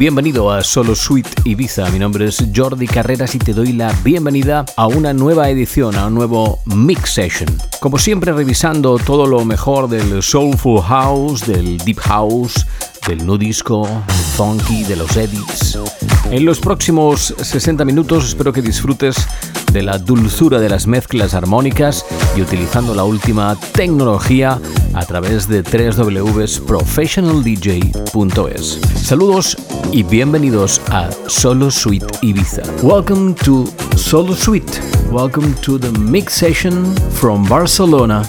bienvenido a Solo Suite Ibiza. Mi nombre es Jordi Carreras y te doy la bienvenida a una nueva edición, a un nuevo Mix Session. Como siempre revisando todo lo mejor del Soulful House, del Deep House, del Nu Disco, del Funky, de los Edits. En los próximos 60 minutos espero que disfrutes de la dulzura de las mezclas armónicas y utilizando la última tecnología a través de www.professionaldj.es. Saludos y bienvenidos a Solo Suite Ibiza. Welcome to Solo Suite. Welcome to the mix session from Barcelona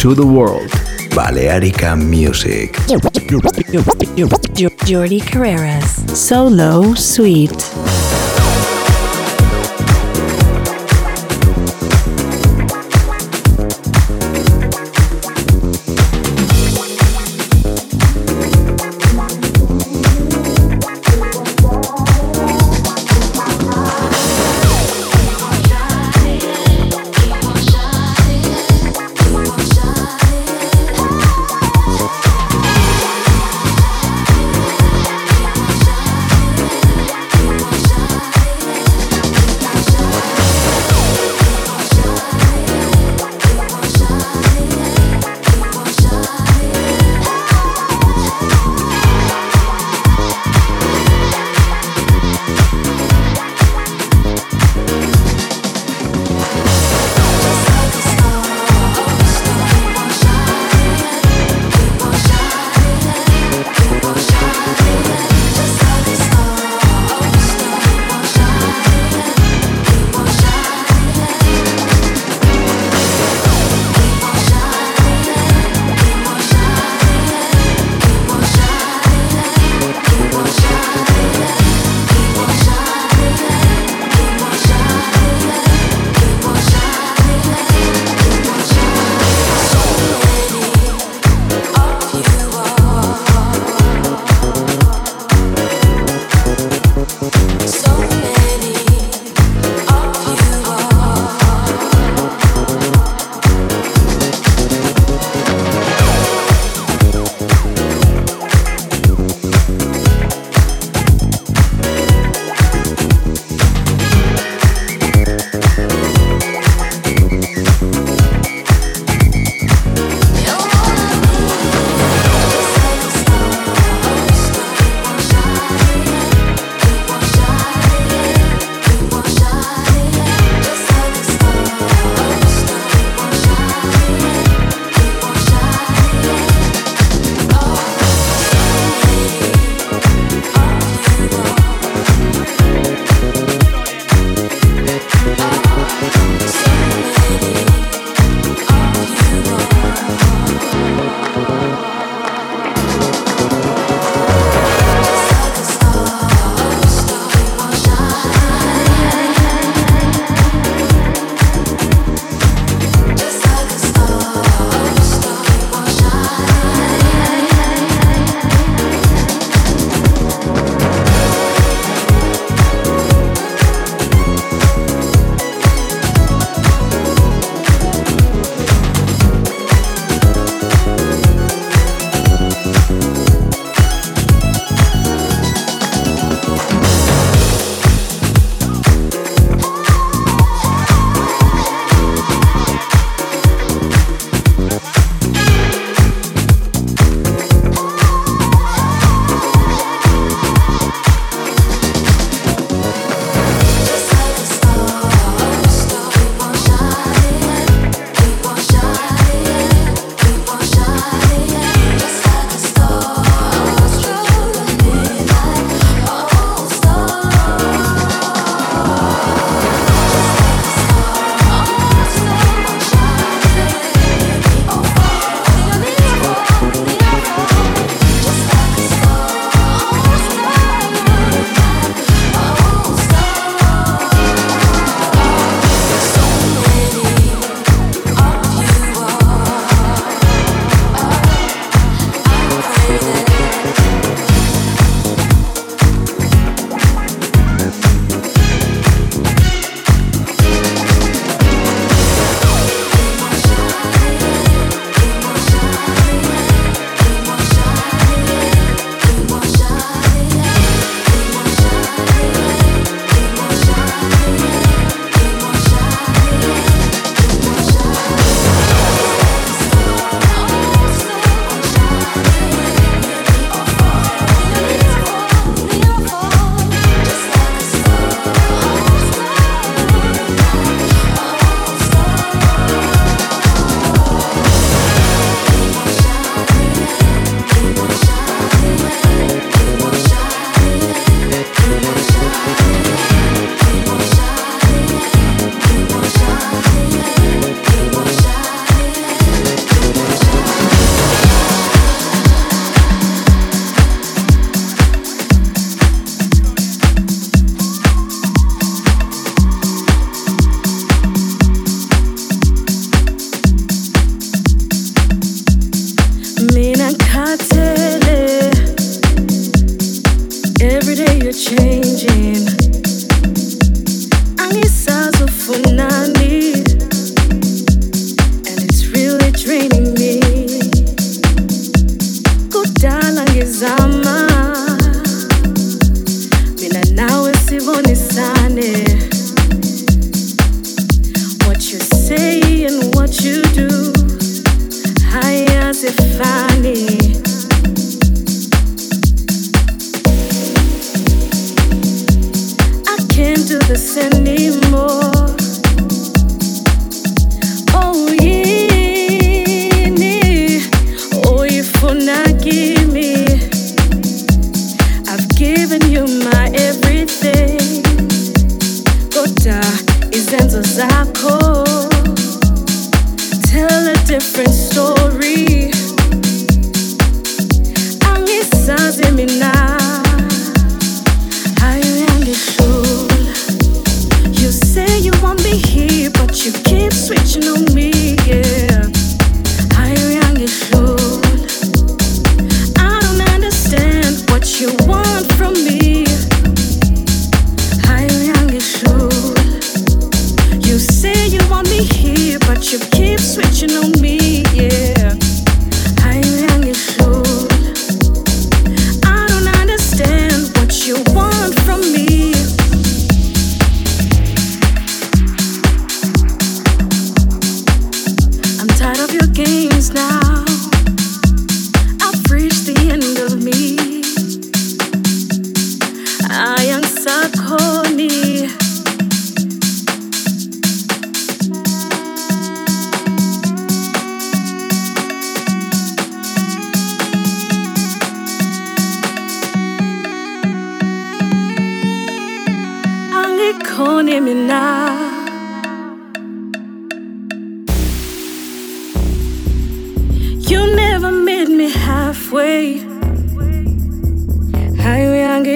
to the world. Balearica Music. Jordi Carreras. Solo Suite.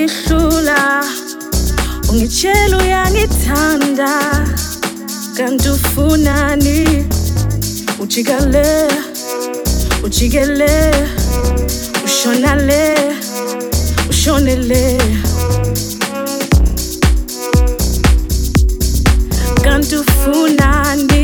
ungihlula ungitshela uyangithanda. Kanti ufunani? Ujikale ujikele ushonale ushonele. Kanti ufunani?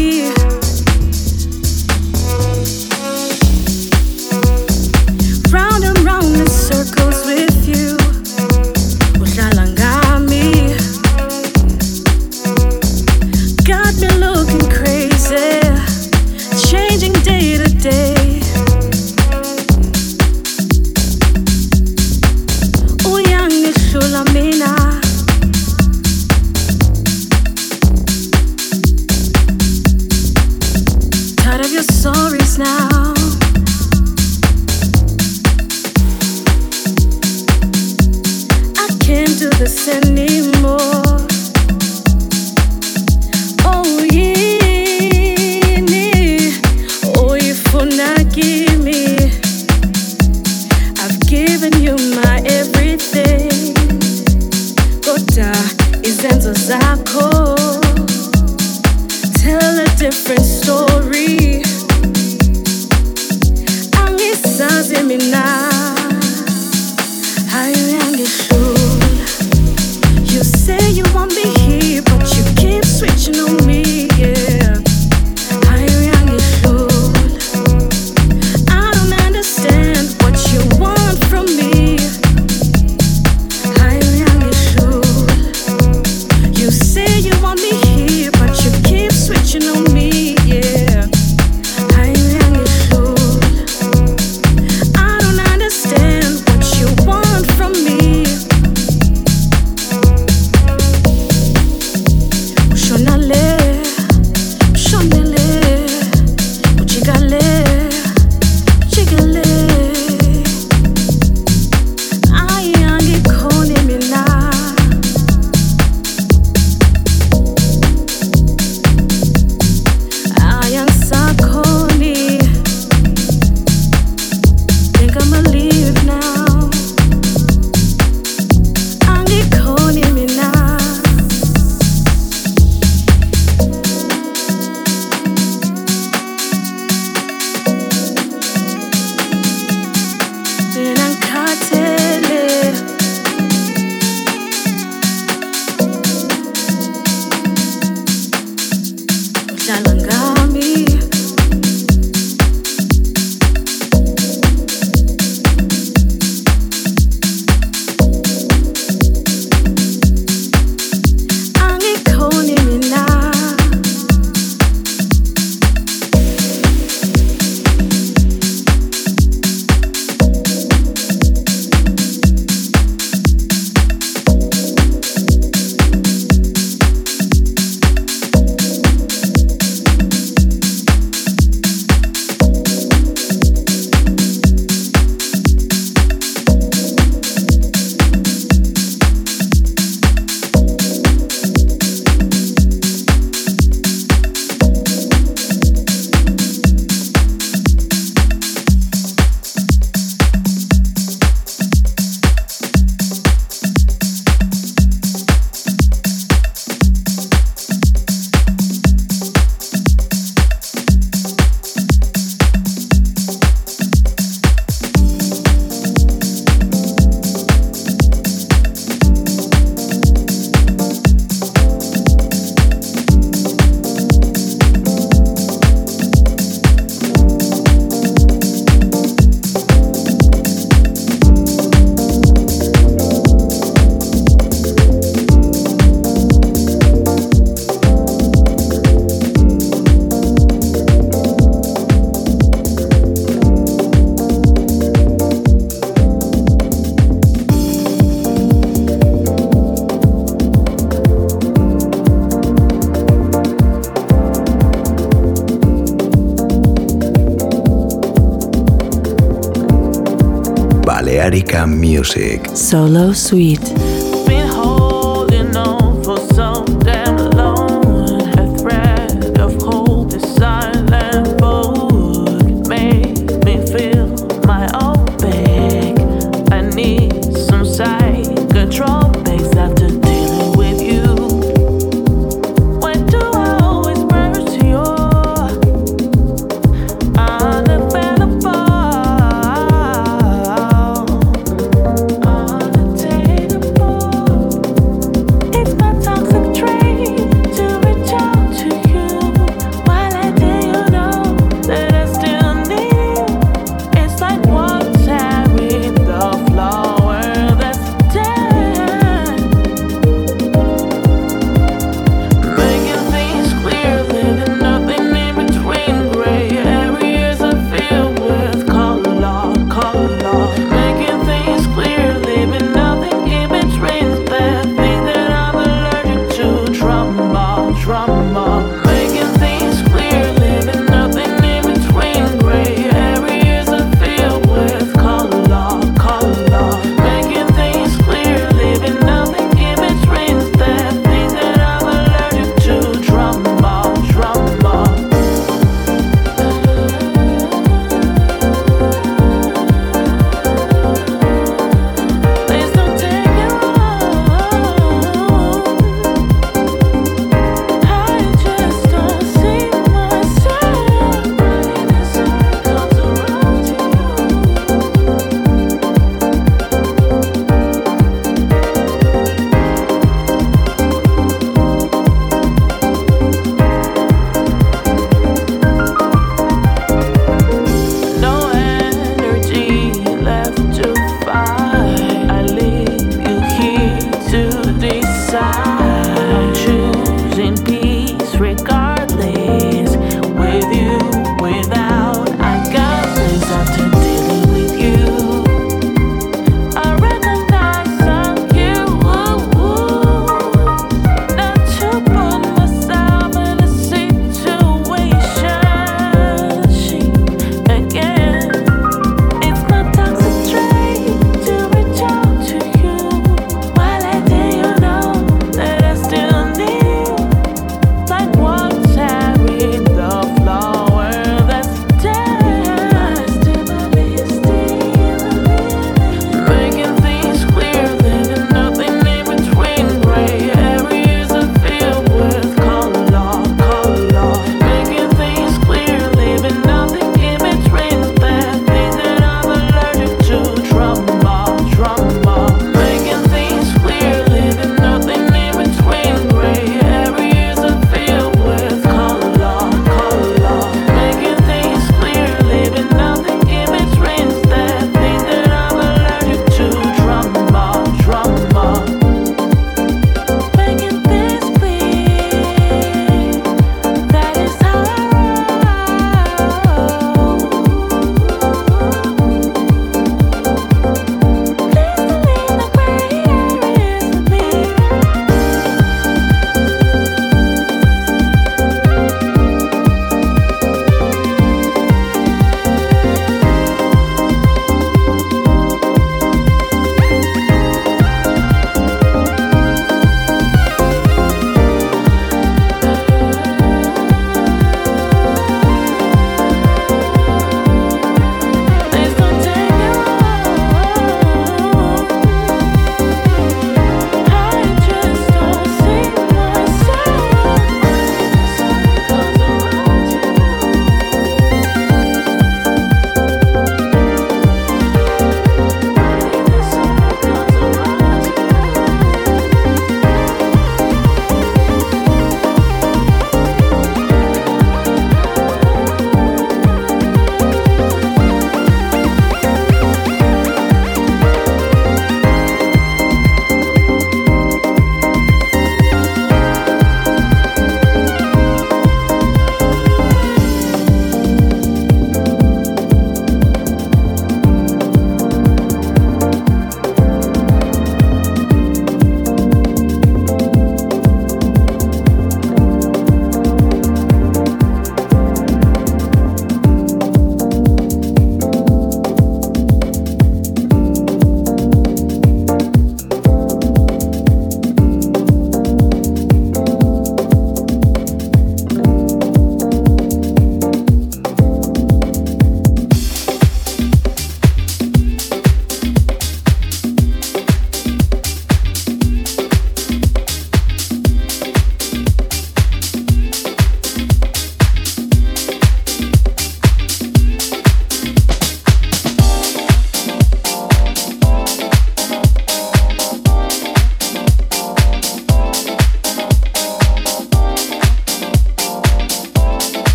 Balearica Music. Solo Suite.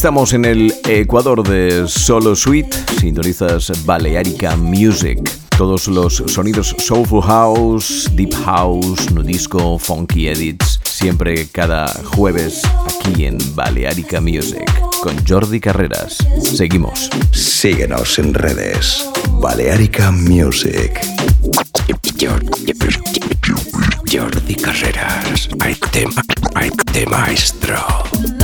Estamos en el Ecuador de Solo Suite, sintonizas Balearica Music. Todos los sonidos Soulful House, Deep House, Nudisco, Funky Edits, siempre cada jueves aquí en Balearica Music con Jordi Carreras. Seguimos. Síguenos en redes. Balearica Music. Jordi Carreras. Tema maestro.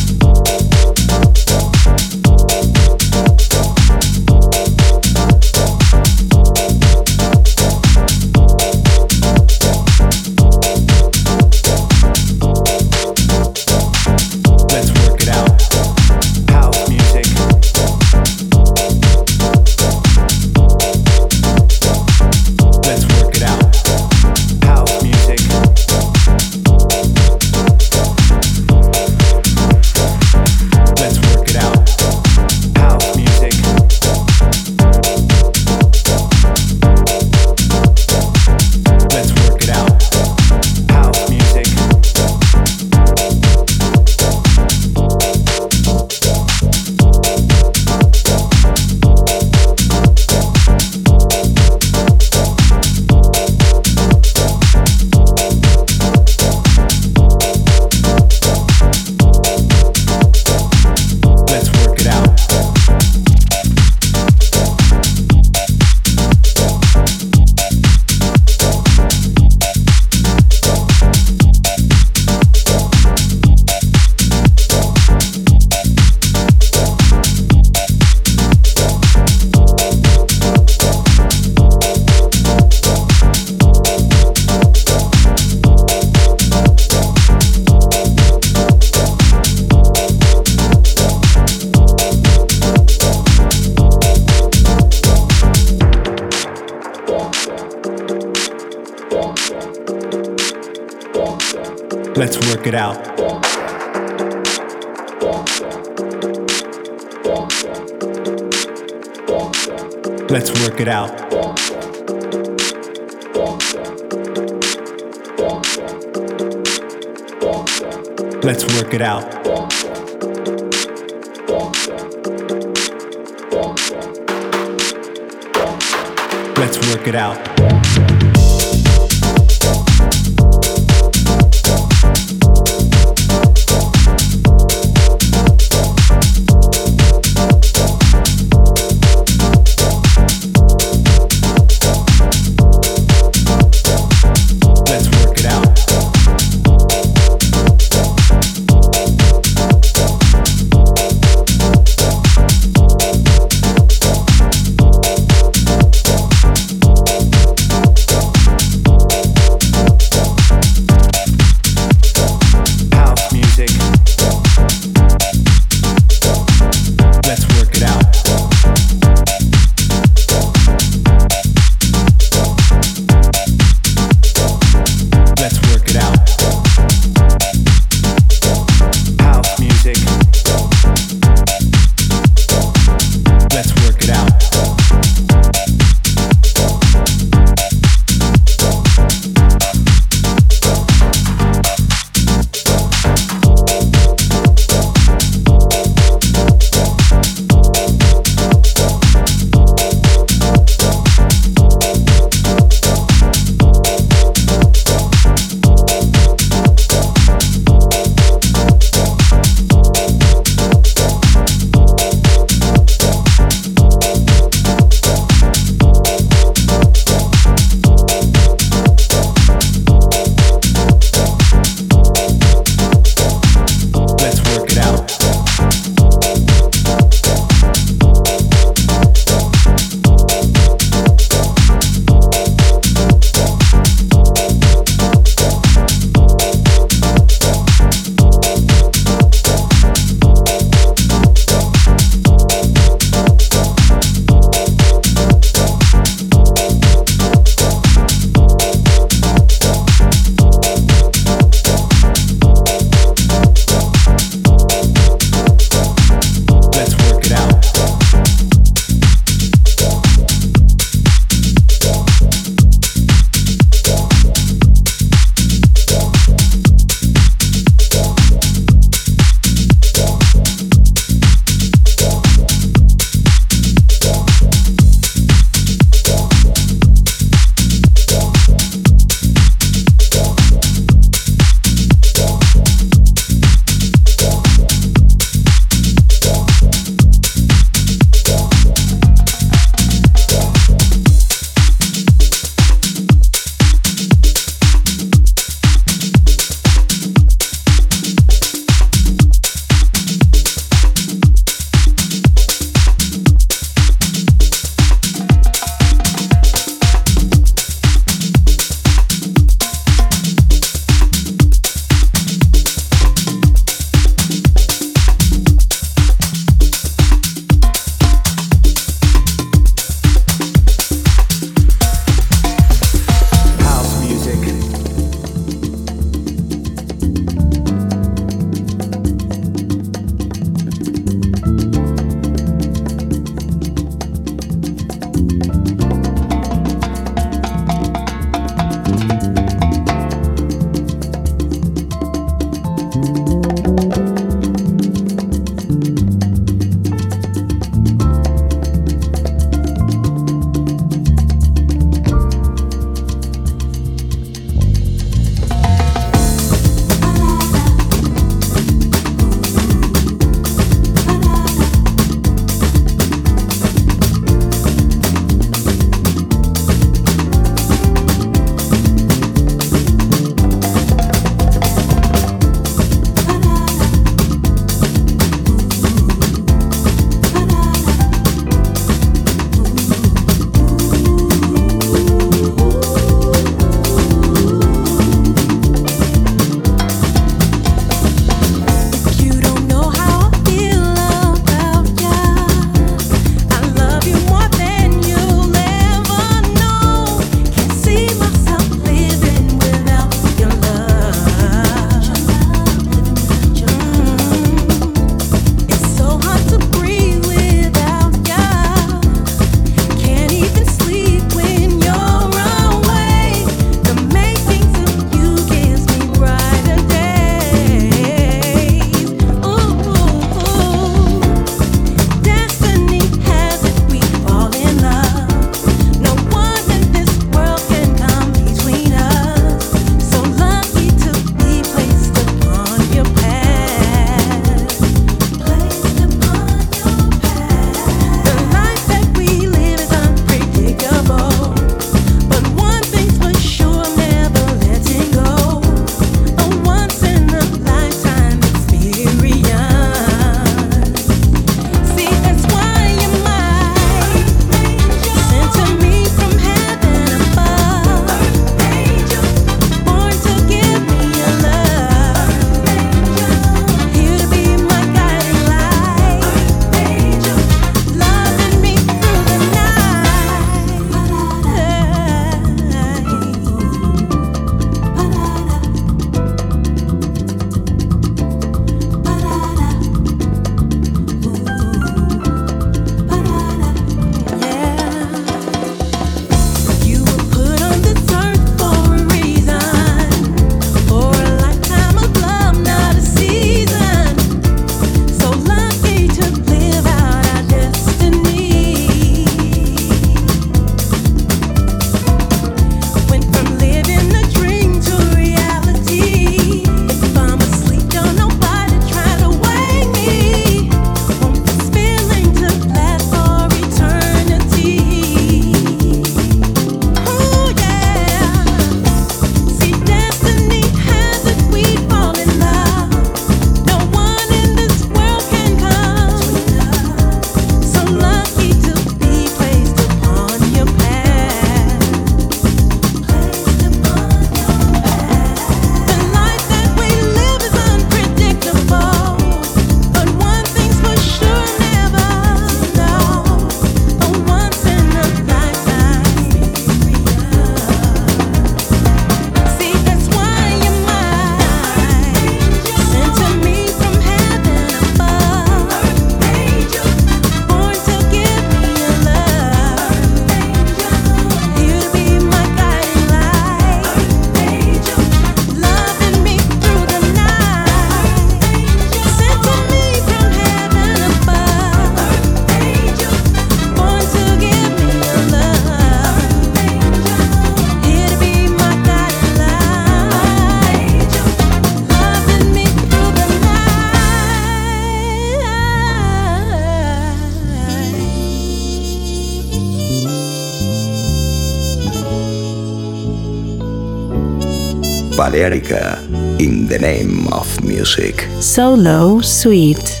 Balearica in the name of music. Solo Suite.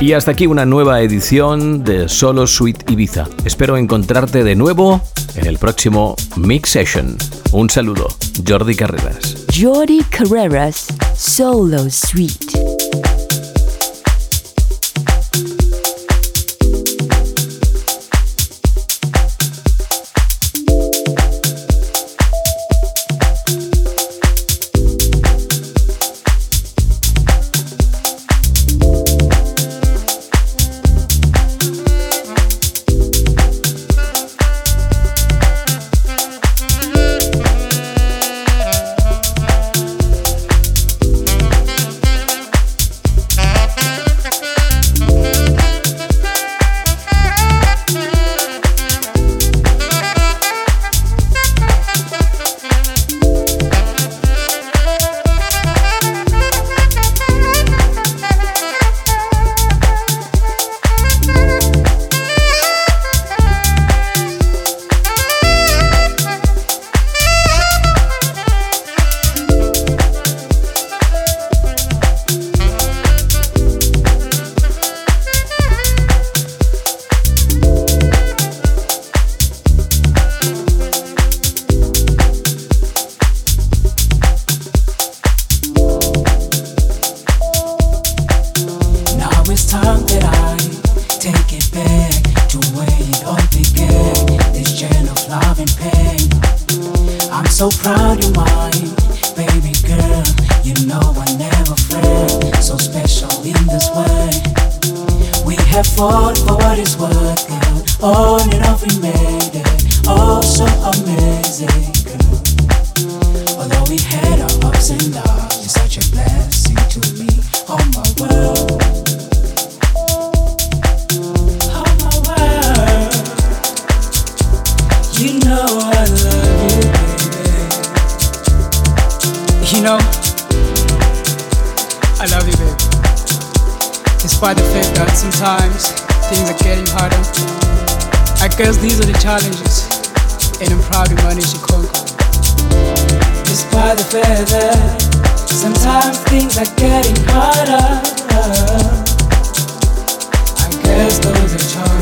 Y hasta aquí una nueva edición de Solo Suite Ibiza. Espero encontrarte de nuevo en el próximo Mix Session. Un saludo, Jordi Carreras. Jordi Carreras, Solo Suite. guess these are the challenges, and I'm proud to manage to conquer. Despite the feather, sometimes things are getting harder. I guess those are challenges.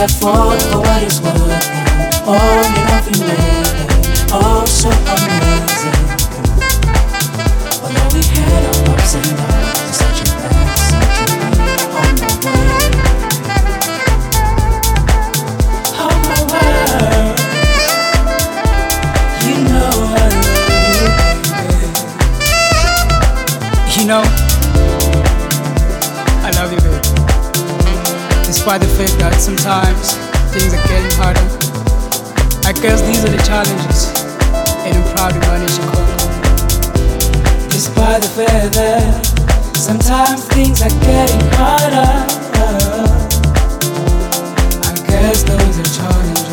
Have fought for what is all and nothing more. Oh, so amazing. Although we had our ups and downs, such a to be on my my. You know I. You know, despite the fact that sometimes things are getting harder. I guess these are the challenges, and I'm proud to manage to conquer. Despite the fact that sometimes things are getting harder, I guess those are challenges.